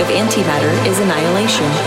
Of antimatter is annihilation.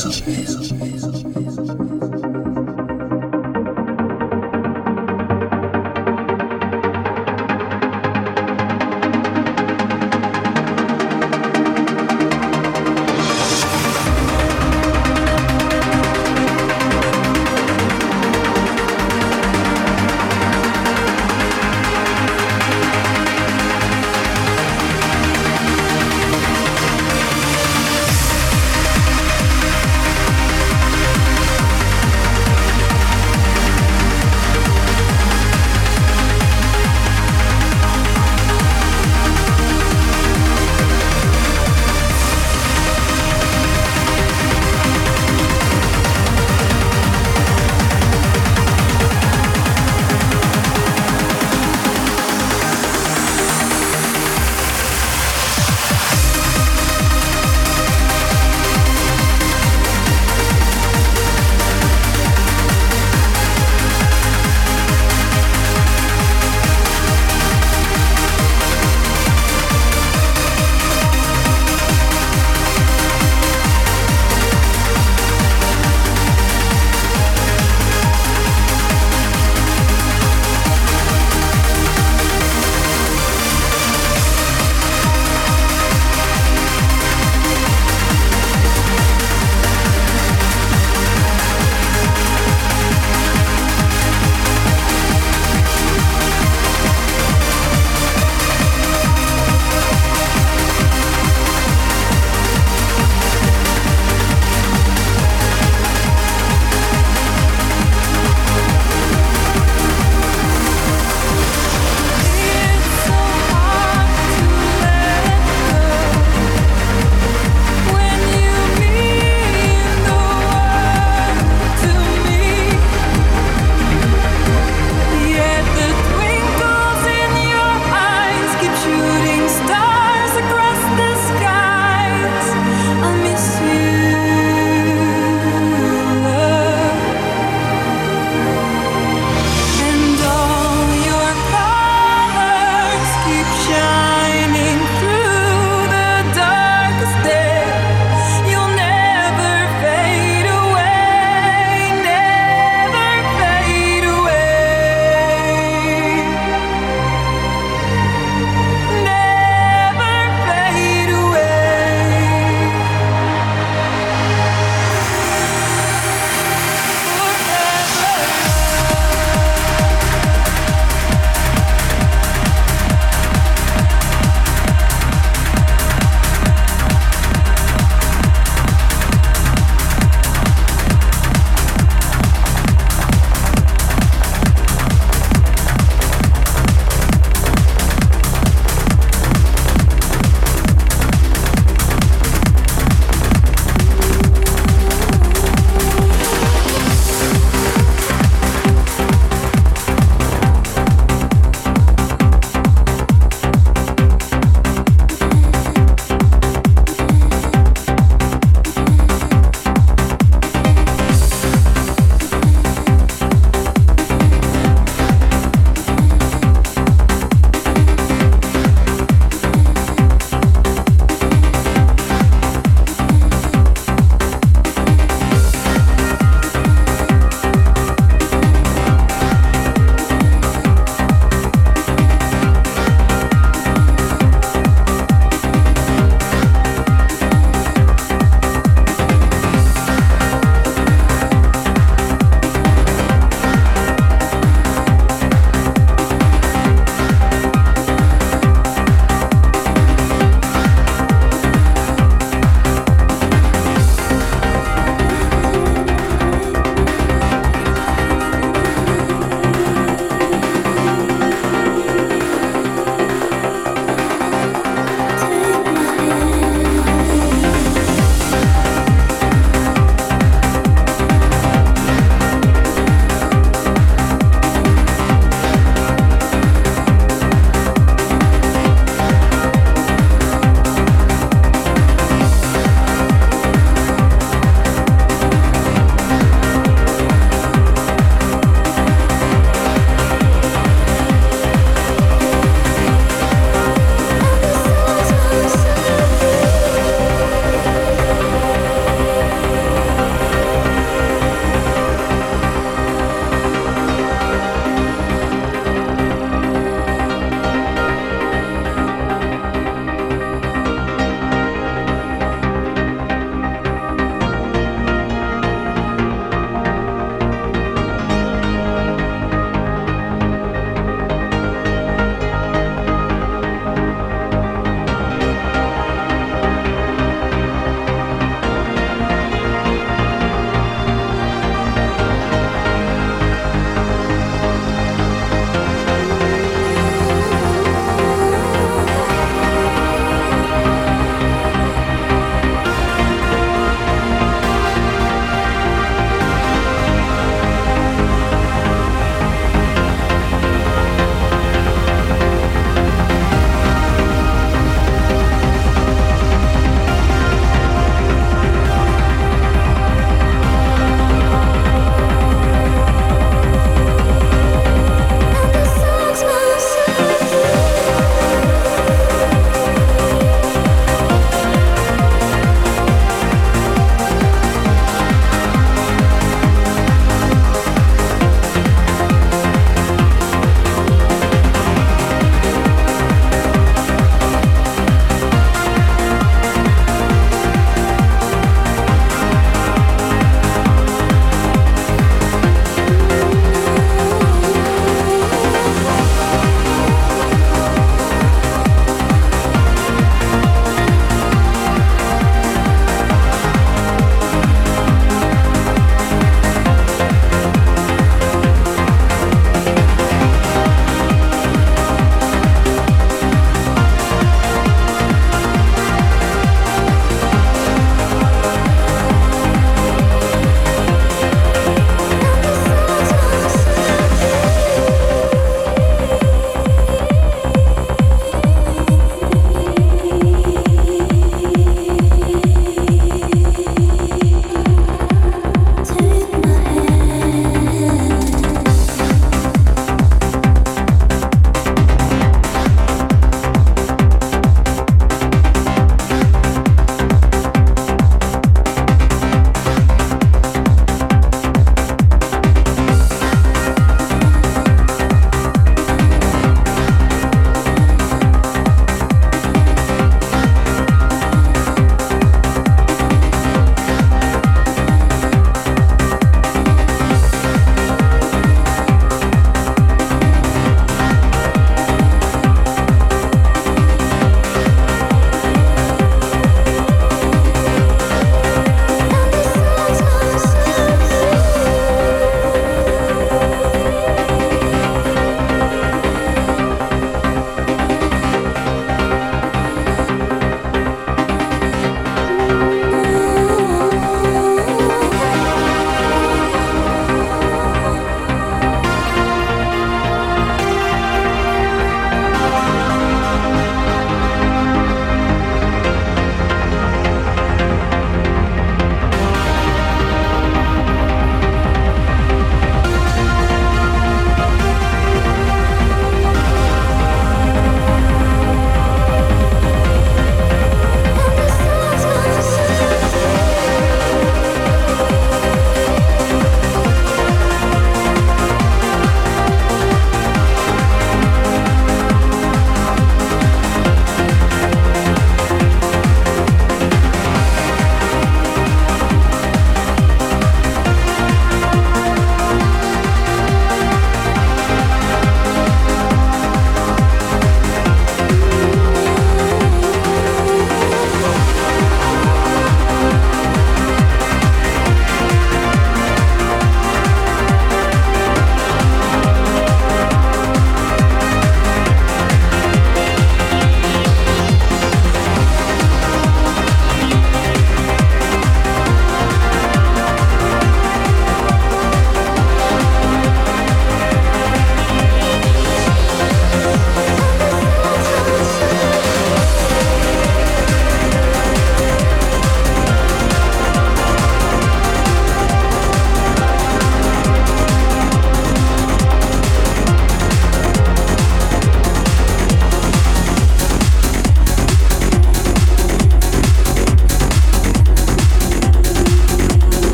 pesos. pesos.